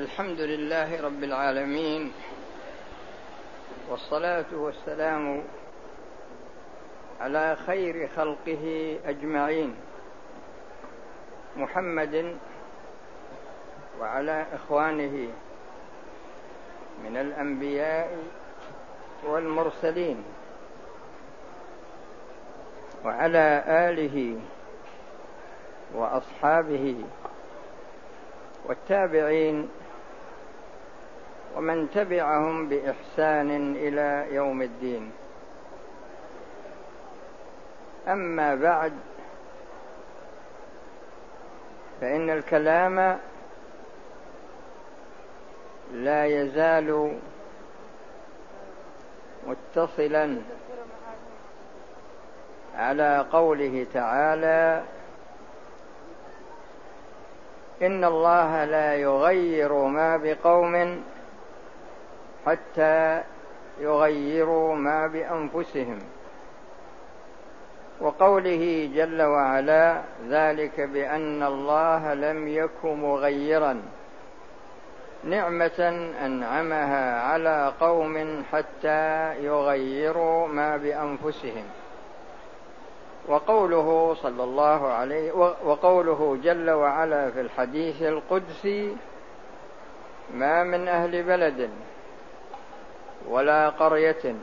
الحمد لله رب العالمين والصلاة والسلام على خير خلقه أجمعين محمد وعلى إخوانه من الأنبياء والمرسلين وعلى آله وأصحابه والتابعين ومن تبعهم بإحسان إلى يوم الدين. أما بعد فإن الكلام لا يزال متصلا على قوله تعالى إن الله لا يغير ما بقوم حتى يغيروا ما بأنفسهم. وقوله جل وعلا ذلك بأن الله لم يك مغيرا نعمة أنعمها على قوم حتى يغيروا ما بأنفسهم. وقوله صلى الله عليه وقوله جل وعلا في الحديث القدسي ما من أهل بلد ولا قرية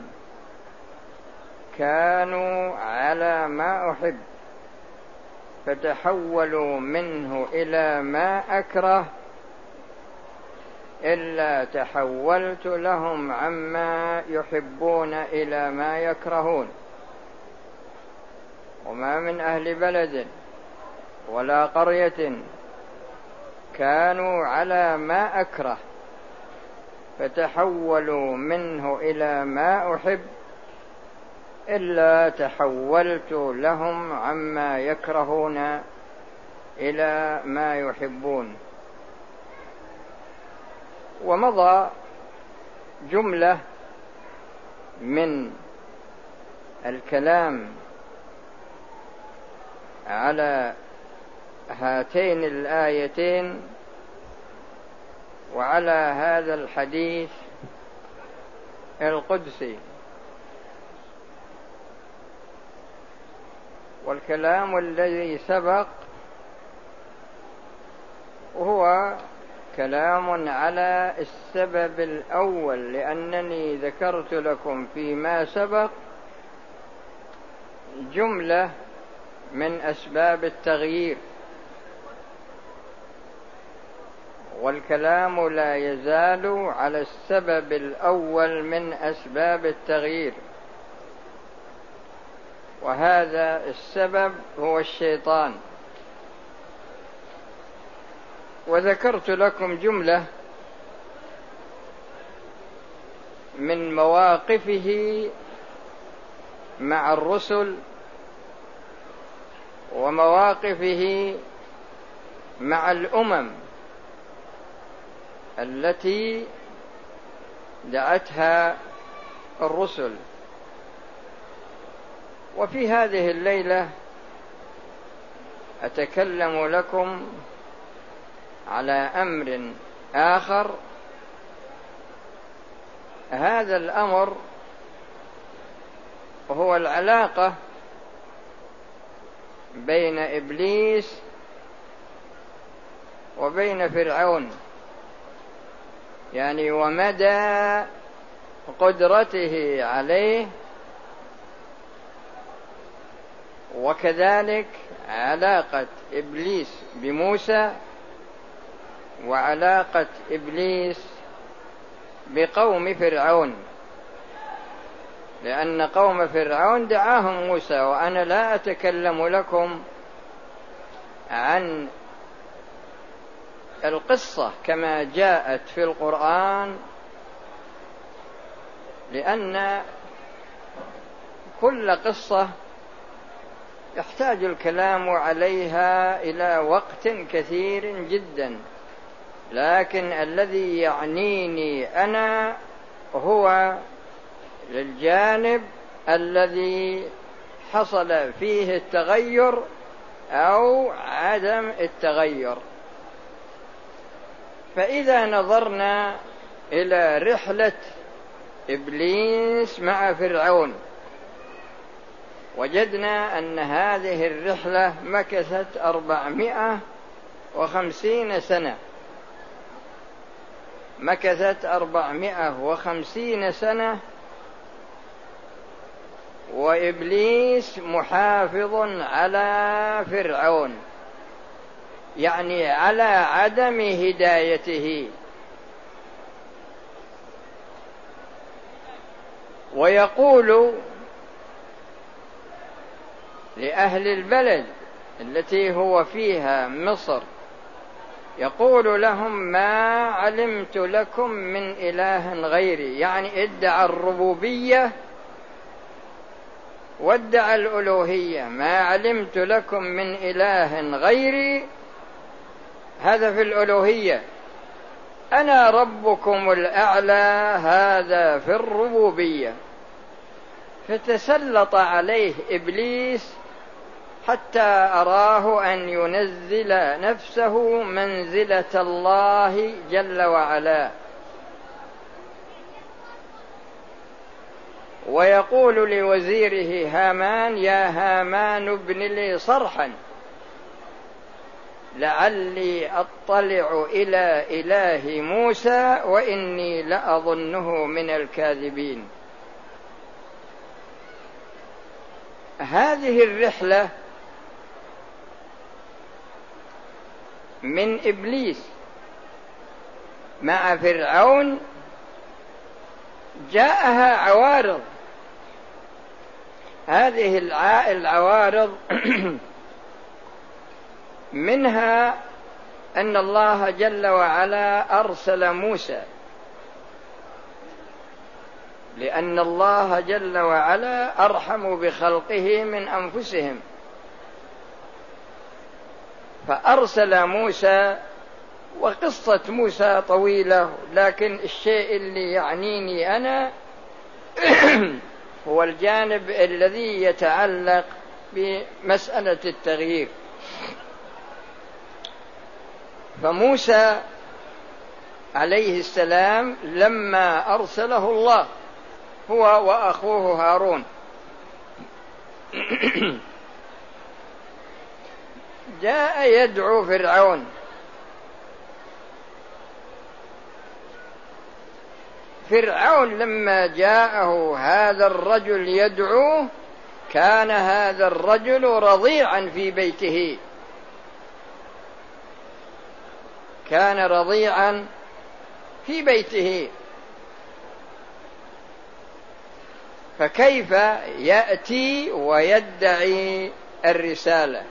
كانوا على ما أحب فتحولوا منه إلى ما أكره إلا تحولت لهم عما يحبون إلى ما يكرهون. وما من أهل بلد ولا قرية كانوا على ما أكره. فتحولوا منه إلى ما أحب إلا تحولت لهم عما يكرهون إلى ما يحبون. ومضى جملة من الكلام على هاتين الآيتين وعلى هذا الحديث القدسي. والكلام الذي سبق هو كلام على السبب الأول لأنني ذكرت لكم فيما سبق جملة من أسباب التغيير. والكلام لا يزال على السبب الأول من أسباب التغيير. وهذا السبب هو الشيطان. وذكرت لكم جملة من مواقفه مع الرسل ومواقفه مع الأمم. التي دعتها الرسل. وفي هذه الليلة أتكلم لكم على أمر آخر. هذا الأمر هو العلاقة بين إبليس وبين فرعون. يعني ومدى قدرته عليه وكذلك علاقة إبليس بموسى وعلاقة إبليس بقوم فرعون لأن قوم فرعون دعاهم موسى وأنا لا أتكلم لكم عن القصة كما جاءت في القرآن لأن كل قصة يحتاج الكلام عليها إلى وقت كثير جدا. لكن الذي يعنيني أنا هو للجانب الذي حصل فيه التغير أو عدم التغير. فإذا نظرنا إلى رحلة إبليس مع فرعون وجدنا أن هذه الرحلة مكثت أربعمائة وخمسين سنة. مكثت أربعمائة وخمسين سنة وإبليس محافظ على فرعون. يعني على عدم هدايته. ويقول لأهل البلد التي هو فيها مصر يقول لهم ما علمت لكم من إله غيري. يعني ادعى الربوبية وادعى الألوهية. ما علمت لكم من إله غيري هذا في الألوهية. أنا ربكم الأعلى هذا في الربوبية. فتسلط عليه إبليس حتى أراه أن ينزل نفسه منزلة الله جل وعلا. ويقول لوزيره هامان يا هامان ابن لي صرحا. لعلي أطلع إلى إله موسى وإني لأظنه من الكاذبين. هذه الرحلة من إبليس مع فرعون جاءها عوارض. هذه العوارض منها أن الله جل وعلا أرسل موسى. لأن الله جل وعلا أرحم بخلقه من أنفسهم. فأرسل موسى وقصة موسى طويلة لكن الشيء اللي يعنيني أنا هو الجانب الذي يتعلق بمسألة التغيير. فموسى عليه السلام لما أرسله الله هو وأخوه هارون. جاء يدعو فرعون. فرعون لما جاءه هذا الرجل يدعوه كان هذا الرجل رضيعا في بيته. كان رضيعا في بيته. فكيف يأتي ويدعي الرسالة؟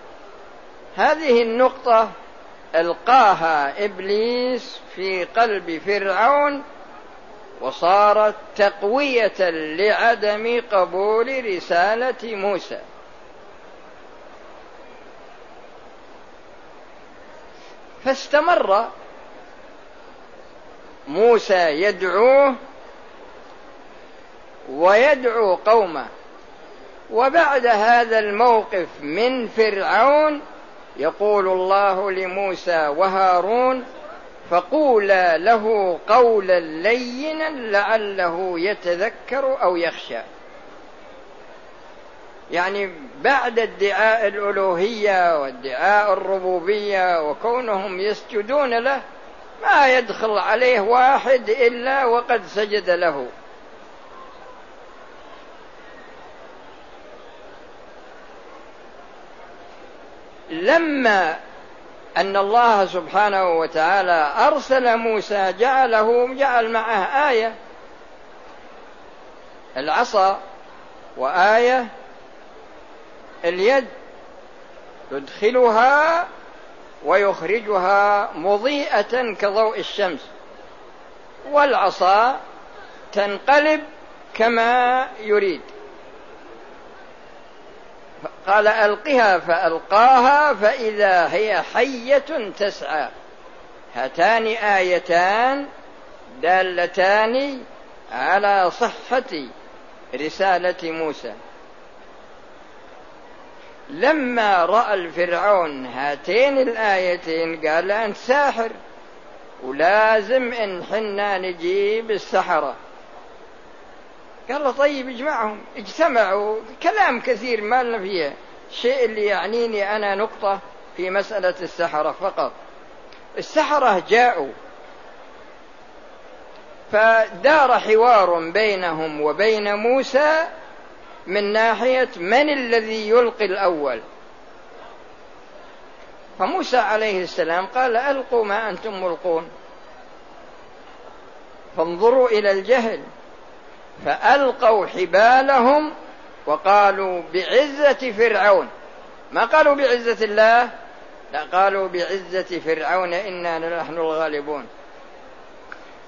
هذه النقطة ألقاها إبليس في قلب فرعون وصارت تقوية لعدم قبول رسالة موسى. فاستمر. موسى يدعوه ويدعو قومه. وبعد هذا الموقف من فرعون يقول الله لموسى وهارون فقولا له قولا لينا لعله يتذكر أو يخشى. يعني بعد ادعاء الألوهية وادعاء الربوبية وكونهم يسجدون له ما يدخل عليه واحد إلا وقد سجد له. لما أن الله سبحانه وتعالى أرسل موسى جعله جعل معه آية. العصا وآية اليد يدخلها ويخرجها مضيئة كضوء الشمس والعصا تنقلب كما يريد. قال ألقها فألقاها فإذا هي حية تسعى. هاتان آيتان دالتان على صحة رسالة موسى. لما رأى الفرعون هاتين الآيتين قال أنت ساحر ولازم إن حنا نجيب السحرة. قال له طيب اجمعهم اجتمعوا كلام كثير ما لنا فيه. الشيء اللي يعنيني أنا نقطة في مسألة السحرة فقط. السحرة جاءوا فدار حوار بينهم وبين موسى من ناحية من الذي يلقي الأول. فموسى عليه السلام قال ألقوا ما أنتم ملقون. فانظروا إلى الجهل. فألقوا حبالهم وقالوا بعزة فرعون. ما قالوا بعزة الله؟ لا قالوا بعزة فرعون إنا لنحن الغالبون.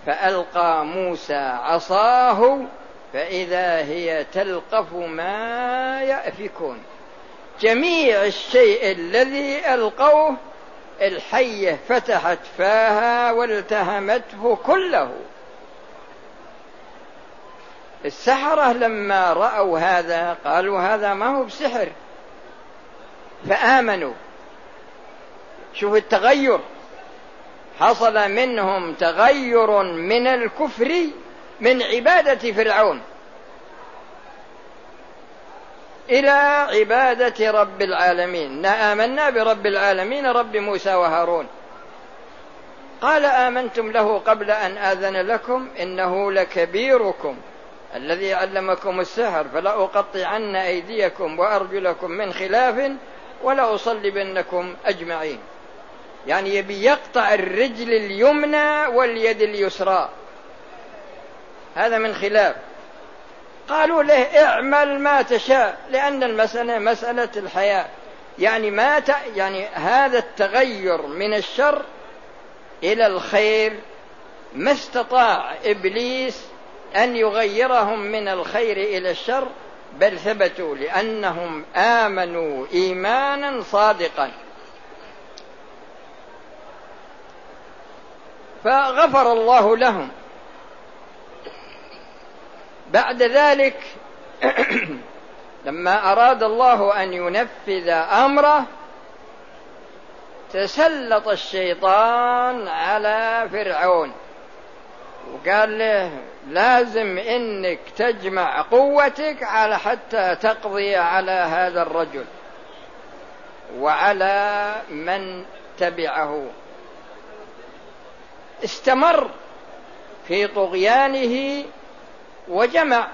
فألقى موسى عصاه فإذا هي تلقف ما يأفكون. جميع الشيء الذي ألقوه الحية فتحت فاها والتهمته كله. السحرة لما رأوا هذا قالوا هذا ما هو بسحر. فآمنوا. شوف التغير. حصل منهم تغير من الكفر. من عبادة فرعون. إلى عبادة رب العالمين. آمنا برب العالمين رب موسى وهارون. قال آمنتم له قبل أن آذن لكم إنه لكبيركم الذي علمكم السحر فلأقطعن أيديكم وأرجلكم من خلاف ولأصلبنكم أجمعين. يعني يبي يقطع الرجل اليمنى واليد اليسرى. هذا من خلاف. قالوا له اعمل ما تشاء لأن المسألة مسألة الحياة. يعني ما ت... يعني هذا التغير من الشر إلى الخير ما استطاع إبليس أن يغيرهم من الخير إلى الشر بل ثبتوا لأنهم آمنوا إيمانا صادقا. فغفر الله لهم. بعد ذلك لما أراد الله أن ينفذ أمره تسلط الشيطان على فرعون. وقال له لازم إنك تجمع قوتك على حتى تقضي على هذا الرجل وعلى من تبعه. استمر في طغيانه وجمع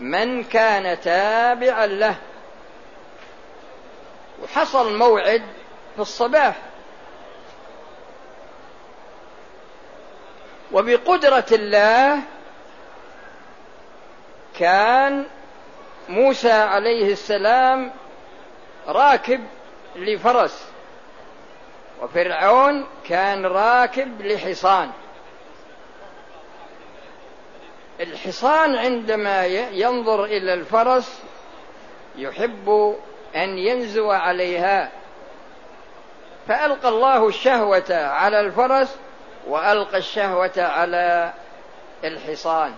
من كان تابعا له. وحصل موعد في الصباح. وبقدرة الله كان موسى عليه السلام راكب لفرس. وفرعون كان راكب لحصان. الحصان عندما ينظر إلى الفرس يحب أن ينزو عليها. فألقى الله الشهوة على الفرس وألقى الشهوة على الحصان.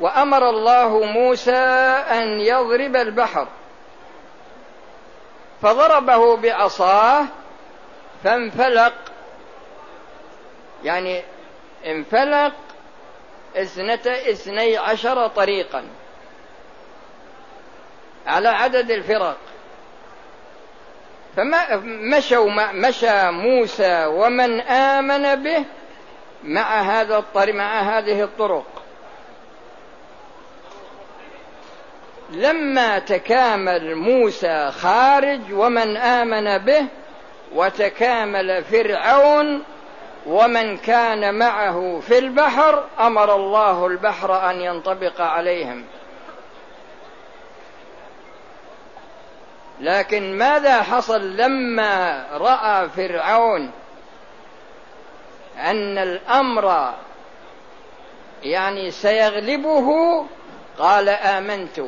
وأمر الله موسى أن يضرب البحر. فضربه بعصاه فانفلق. يعني انفلق اثنتا اثني عشر طريقا. على عدد الفرق. فمشوا مشى موسى ومن آمن به مع هذا الطريق مع هذه الطرق. لما تكامل موسى خارج ومن آمن به وتكامل فرعون ومن كان معه في البحر أمر الله البحر أن ينطبق عليهم. لكن ماذا حصل لما رأى فرعون أن الأمر يعني سيغلبه؟ قال آمنت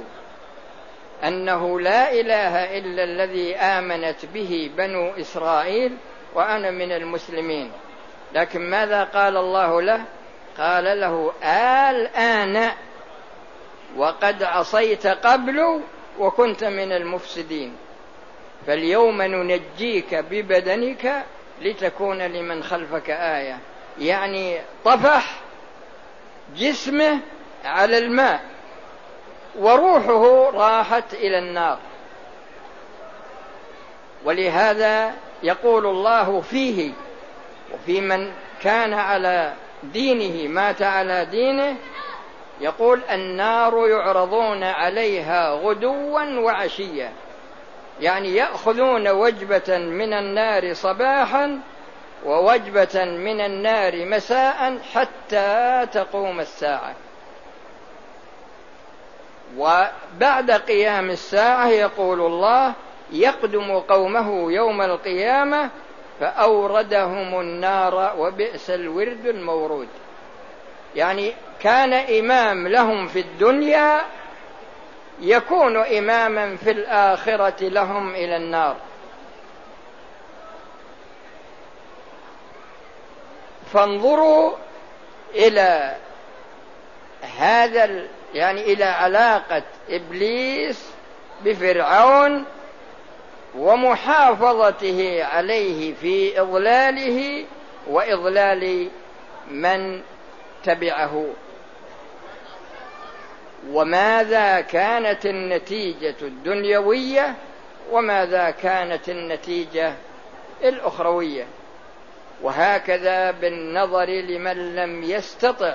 أنه لا إله إلا الذي آمنت به بنو إسرائيل وأنا من المسلمين. لكن ماذا قال الله له؟ قال له الآن وقد عصيت قبل وكنت من المفسدين فاليوم ننجيك ببدنك لتكون لمن خلفك آية. يعني طفح جسمه على الماء وروحه راحت إلى النار. ولهذا يقول الله فيه وفي من كان على دينه مات على دينه يقول النار يعرضون عليها غدوا وعشيا. يعني يأخذون وجبة من النار صباحا ووجبة من النار مساء حتى تقوم الساعة. وبعد قيام الساعة يقول الله يقدم قومه يوم القيامة فأوردهم النار وبئس الورد المورود. يعني كان إمام لهم في الدنيا يكون إماما في الآخرة لهم إلى النار. فانظروا إلى هذا يعني إلى علاقة إبليس بفرعون ومحافظته عليه في إضلاله وإضلال من تبعه. وماذا كانت النتيجة الدنيوية وماذا كانت النتيجة الأخروية؟ وهكذا بالنظر لمن لم يستطع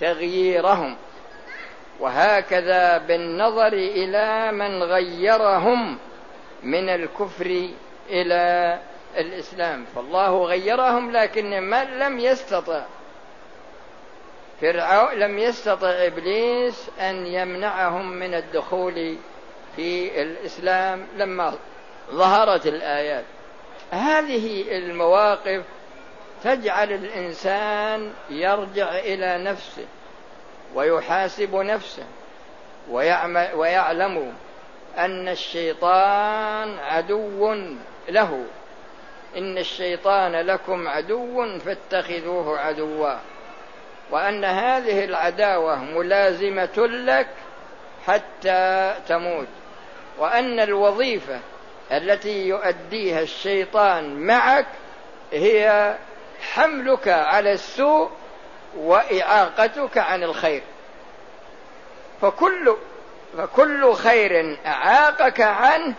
تغييرهم. وهكذا بالنظر إلى من غيرهم من الكفر إلى الإسلام. فالله غيرهم لكن من لم يستطع فرعون لم يستطع إبليس أن يمنعهم من الدخول في الإسلام لما ظهرت الآيات. هذه المواقف تجعل الإنسان يرجع إلى نفسه ويحاسب نفسه ويعلم أن الشيطان عدو له. إن الشيطان لكم عدو فاتخذوه عدوا. وأن هذه العداوة ملازمة لك حتى تموت. وأن الوظيفة التي يؤديها الشيطان معك هي حملك على السوء وإعاقتك عن الخير. فكل فكل خير أعاقك عنه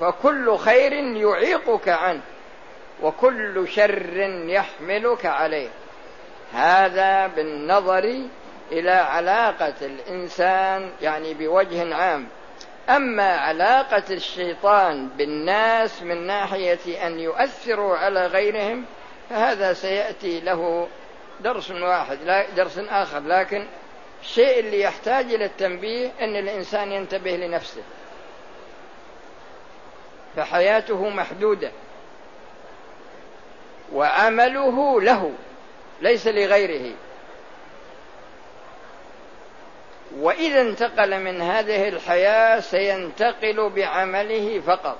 فكل خير يعيقك عنه وكل شر يحملك عليه. هذا بالنظر إلى علاقة الإنسان يعني بوجه عام. أما علاقة الشيطان بالناس من ناحية أن يؤثروا على غيرهم فهذا سيأتي له درس واحد درس آخر لكن الشيء اللي يحتاج إلى التنبيه أن الإنسان ينتبه لنفسه. فحياته محدودة. وعمله له ليس لغيره. وإذا انتقل من هذه الحياة سينتقل بعمله فقط.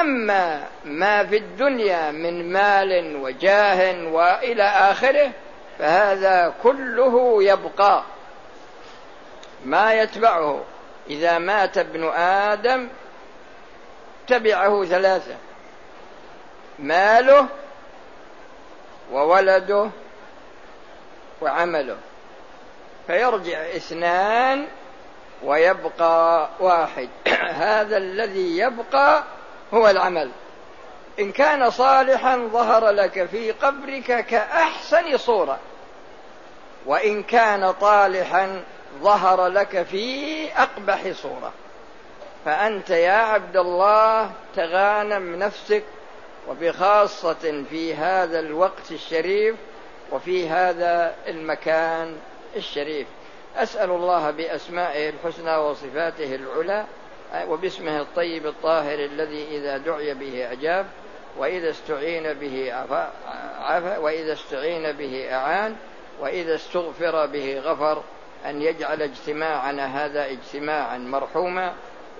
أما ما في الدنيا من مال وجاه وإلى آخره فهذا كله يبقى ما يتبعه. إذا مات ابن آدم تبعه ثلاثة ماله وولده وعمله. فيرجع اثنان ويبقى واحد. هذا الذي يبقى هو العمل. إن كان صالحا ظهر لك في قبرك كأحسن صورة. وإن كان طالحا ظهر لك في أقبح صورة. فأنت يا عبد الله تغانم نفسك وبخاصة في هذا الوقت الشريف وفي هذا المكان الشريف. أسأل الله بأسمائه الحسنى وصفاته العلى وباسمه الطيب الطاهر الذي إذا دعي به أجاب. وإذا استعين به عفا وإذا استعين به أعان وإذا استغفر به غفر أن يجعل اجتماعنا هذا اجتماعا مرحوما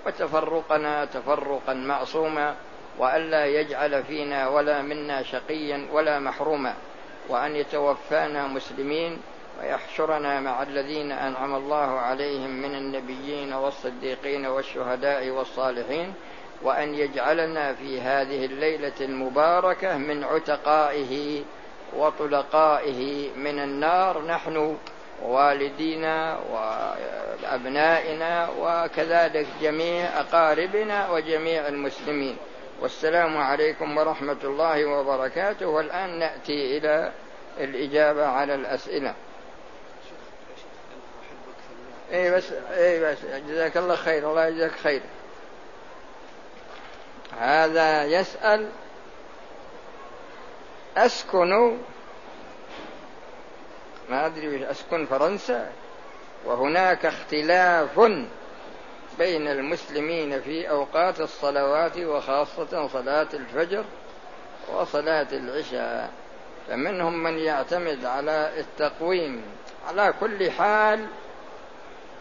وتفرقنا تفرقا معصوما والا يجعل فينا ولا منا شقيا ولا محروما وأن يتوفانا مسلمين ويحشرنا مع الذين أنعم الله عليهم من النبيين والصديقين والشهداء والصالحين وأن يجعلنا في هذه الليلة المباركة من عتقائه وطلقائه من النار. نحن ووالدينا وأبنائنا وكذلك جميع أقاربنا وجميع المسلمين. والسلام عليكم ورحمة الله وبركاته. والآن نأتي إلى الإجابة على الأسئلة. اي بس اي بس. جزاك الله خير. الله يجزاك خير. هذا يسأل أسكن ما أدري أسكن فرنسا وهناك اختلاف بين المسلمين في أوقات الصلوات وخاصة صلاة الفجر وصلاة العشاء فمنهم من يعتمد على التقويم. على كل حال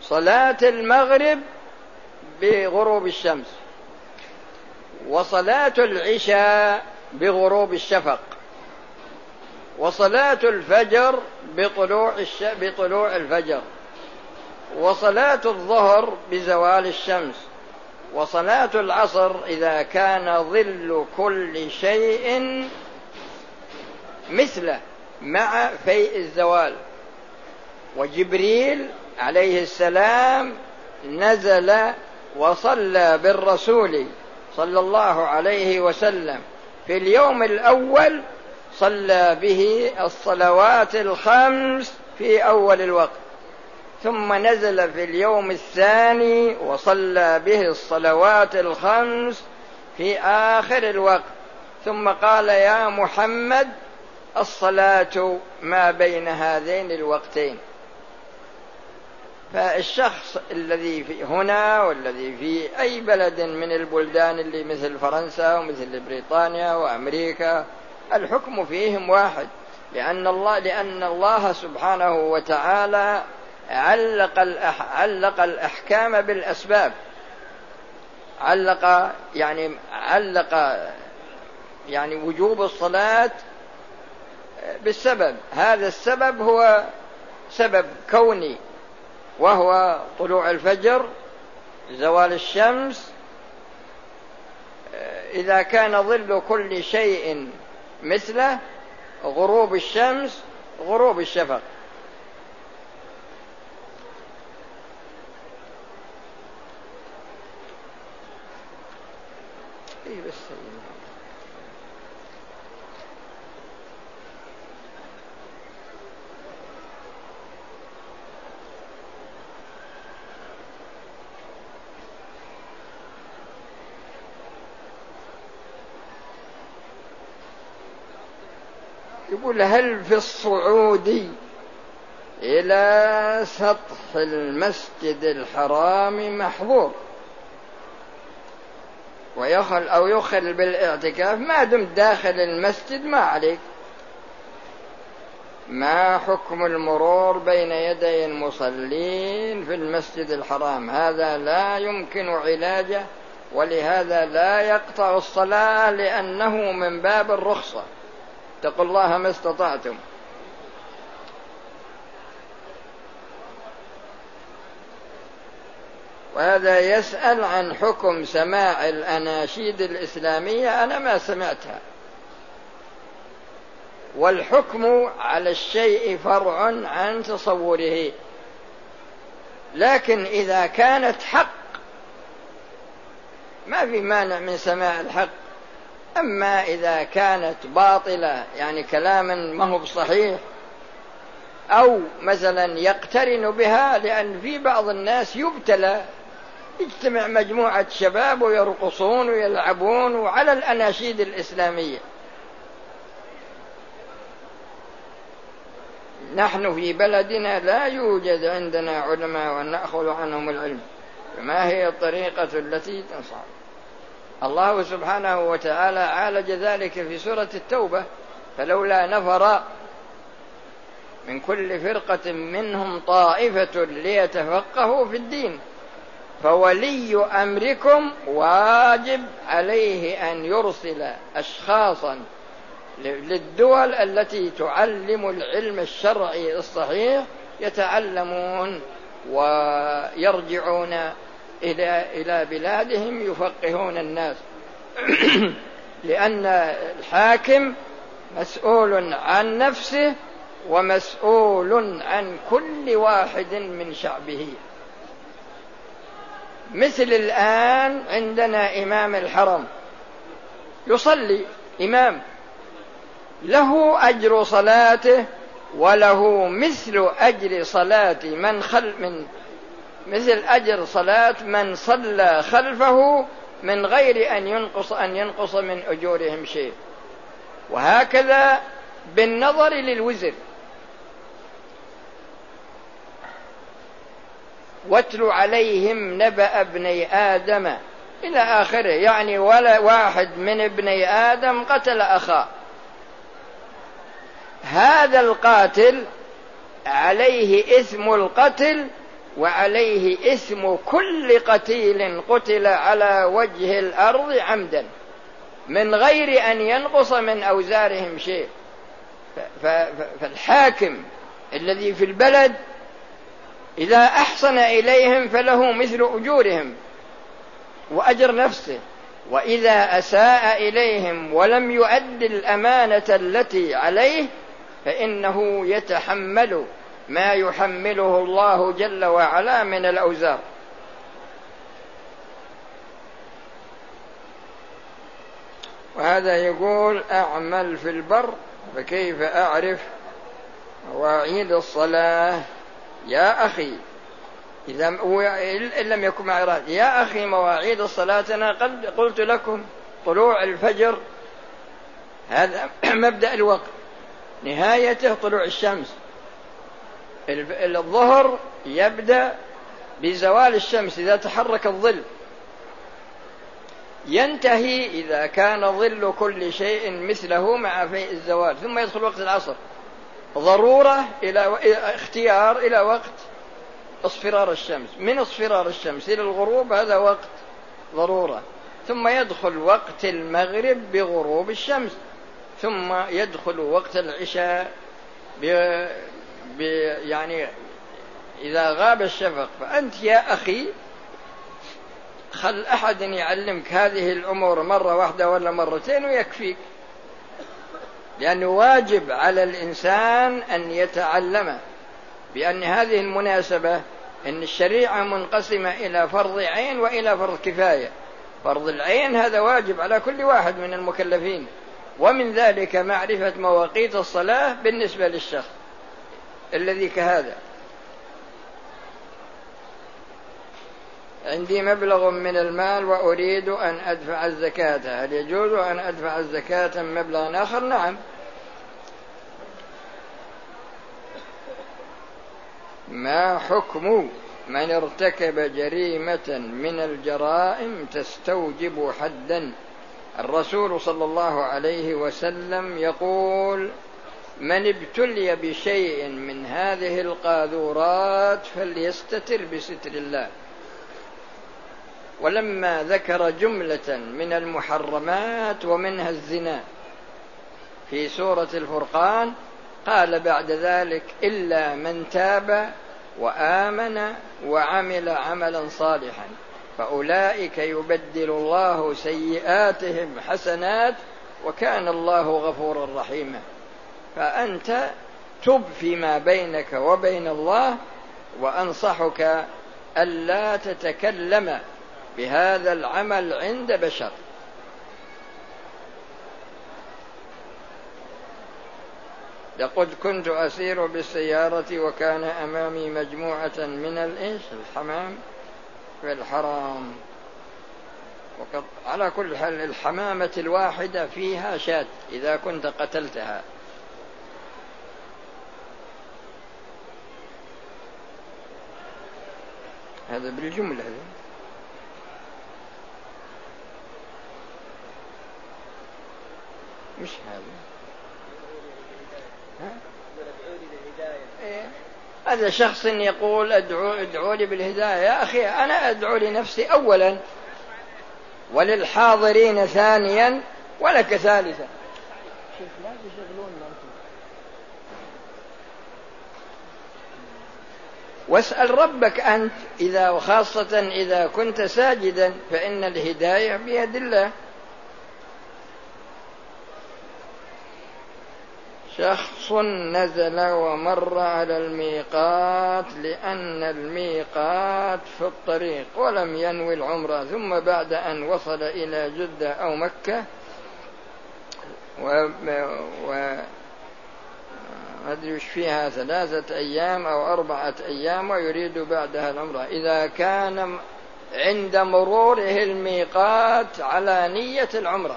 صلاة المغرب بغروب الشمس. وصلاة العشاء بغروب الشفق وصلاة الفجر بطلوع الش... بطلوع الفجر وصلاة الظهر بزوال الشمس وصلاة العصر إذا كان ظل كل شيء مثله مع فيء الزوال. وجبريل عليه السلام نزل وصلى بالرسول صلى الله عليه وسلم. في اليوم الأول صلى به الصلوات الخمس في أول الوقت. ثم نزل في اليوم الثاني وصلى به الصلوات الخمس في آخر الوقت. ثم قال يا محمد الصلاة ما بين هذين الوقتين. فالشخص الذي في هنا والذي في أي بلد من البلدان اللي مثل فرنسا ومثل بريطانيا وأمريكا الحكم فيهم واحد لأن الله لأن الله سبحانه وتعالى علق الأح علق الأحكام بالأسباب. علق يعني علق يعني وجوب الصلاة بالسبب. هذا السبب هو سبب كوني وهو طلوع الفجر زوال الشمس إذا كان ظل كل شيء مثله غروب الشمس غروب الشفق إيه بس يقول هل في الصعود إلى سطح المسجد الحرام محظور؟ ويخل أو يخل بالاعتكاف ما دمت داخل المسجد ما عليك. ما حكم المرور بين يدي المصلين في المسجد الحرام؟ هذا لا يمكن علاجه ولهذا لا يقطع الصلاة لأنه من باب الرخصة. اتقوا الله ما استطعتم. وهذا يسأل عن حكم سماع الأناشيد الإسلامية أنا ما سمعتها. والحكم على الشيء فرع عن تصوره. لكن إذا كانت حق ما في مانع من سماع الحق. أما إذا كانت باطلة يعني كلاما ما هو بصحيح أو مثلا يقترن بها لأن في بعض الناس يبتلى يجتمع مجموعة شباب ويرقصون ويلعبون وعلى الأناشيد الإسلامية. نحن في بلدنا لا يوجد عندنا علماء ونأخذ عنهم العلم فما هي الطريقة التي تنصح؟ الله سبحانه وتعالى عالج ذلك في سورة التوبة فلولا نفر من كل فرقة منهم طائفة ليتفقهوا في الدين فولي أمركم واجب عليه أن يرسل أشخاصا للدول التي تعلم العلم الشرعي الصحيح يتعلمون ويرجعون إلى إلى بلادهم يفقهون الناس. لأن الحاكم مسؤول عن نفسه ومسؤول عن كل واحد من شعبه. مثل الآن عندنا إمام الحرم. يصلي إمام. له أجر صلاته وله مثل أجر صلاة من خل من مثل أجر صلاة من صلى خلفه من غير أن ينقص أن ينقص من أجورهم شيء. وهكذا بالنظر للوزر. واتل عليهم نبأ ابني آدم إلى آخره. يعني ولا واحد من ابني آدم قتل أخاه. هذا القاتل عليه إثم القتل وعليه إثم كل قتيل قتل على وجه الأرض عمدا من غير أن ينقص من أوزارهم شيء. فالحاكم الذي في البلد إذا أحسن إليهم فله مثل أجورهم وأجر نفسه وإذا أساء إليهم ولم يؤد الأمانة التي عليه فإنه يتحمل ما يحمله الله جل وعلا من الأوزار. وهذا يقول أعمل في البر فكيف أعرف؟ مواعيد الصلاة. يا أخي إذا إن لم يكن معي راد يا أخي مواعيد الصلاة أنا قد قلت لكم طلوع الفجر هذا مبدأ الوقت. نهايته طلوع الشمس. الظهر يبدأ بزوال الشمس إذا تحرك الظل. ينتهي إذا كان ظل كل شيء مثله مع فيء الزوال ثم يدخل وقت العصر. ضرورة إلى اختيار إلى وقت اصفرار الشمس. من اصفرار الشمس إلى الغروب هذا وقت ضرورة. ثم يدخل وقت المغرب بغروب الشمس. ثم يدخل وقت العشاء. يعني إذا غاب الشفق فأنت يا أخي خل أحد يعلمك هذه الأمور مرة واحدة ولا مرتين ويكفيك. لأنه واجب على الإنسان أن يتعلم بأن هذه المناسبة أن الشريعة منقسمة إلى فرض عين وإلى فرض كفاية. فرض العين هذا واجب على كل واحد من المكلفين. ومن ذلك معرفة مواقيت الصلاة بالنسبة للشخص. الذي كهذا. عندي مبلغ من المال وأريد أن أدفع الزكاة. هل يجوز أن أدفع الزكاة من مبلغ آخر؟ نعم. ما حكم من ارتكب جريمة من الجرائم تستوجب حدا؟ الرسول صلى الله عليه وسلم يقول من ابتلي بشيء من هذه القاذورات فليستتر بستر الله. ولما ذكر جملة من المحرمات ومنها الزنا في سورة الفرقان قال بعد ذلك إلا من تاب وآمن وعمل عملا صالحا فأولئك يبدل الله سيئاتهم حسنات وكان الله غفورا رحيما. فأنت تب فيما بينك وبين الله وأنصحك ألا تتكلم بهذا العمل عند بشر. لقد كنت أسير بالسيارة وكان أمامي مجموعة من الإيش الحمام في الحرام وقد على كل حال الحمامة الواحدة فيها شاة إذا كنت قتلتها. هذا بالجملة مش هذا. إيه؟ هذا شخص يقول أدعو لي بالهداية. يا أخي أنا أدعو لنفسي اولا وللحاضرين ثانيا ولك ثالثا. شيخ لا تشغلون أنتم. واسأل ربك أنت إذا وخاصة إذا كنت ساجدا فإن الهداية بيد الله. شخص نزل ومر على الميقات لأن الميقات في الطريق ولم ينوي العمرة ثم بعد أن وصل إلى جدة أو مكة و, و... أدري وش فيها ثلاثة أيام أو أربعة أيام ويريد بعدها العمرة. إذا كان عند مروره الميقات على نية العمرة.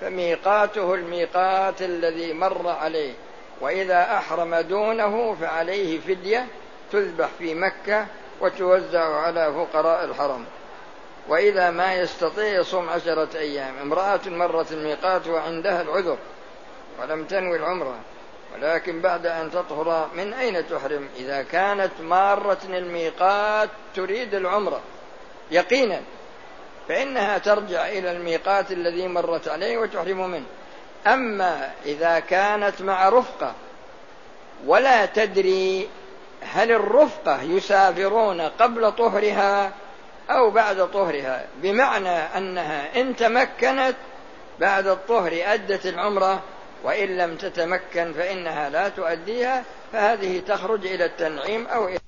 فميقاته الميقات الذي مر عليه. وإذا أحرم دونه فعليه فدية تذبح في مكة وتوزع على فقراء الحرم. وإذا ما يستطيع يصوم عشرة أيام امرأة مرت الميقات وعندها العذر. ولم تنوي العمرة ولكن بعد أن تطهر من أين تحرم؟ إذا كانت مارة الميقات تريد العمرة يقينا فإنها ترجع إلى الميقات الذي مرت عليه وتحرم منه. أما إذا كانت مع رفقة ولا تدري هل الرفقة يسافرون قبل طهرها أو بعد طهرها بمعنى أنها إن تمكنت بعد الطهر أدت العمرة وإن لم تتمكن فإنها لا تؤديها فهذه تخرج إلى التنعيم أو إلى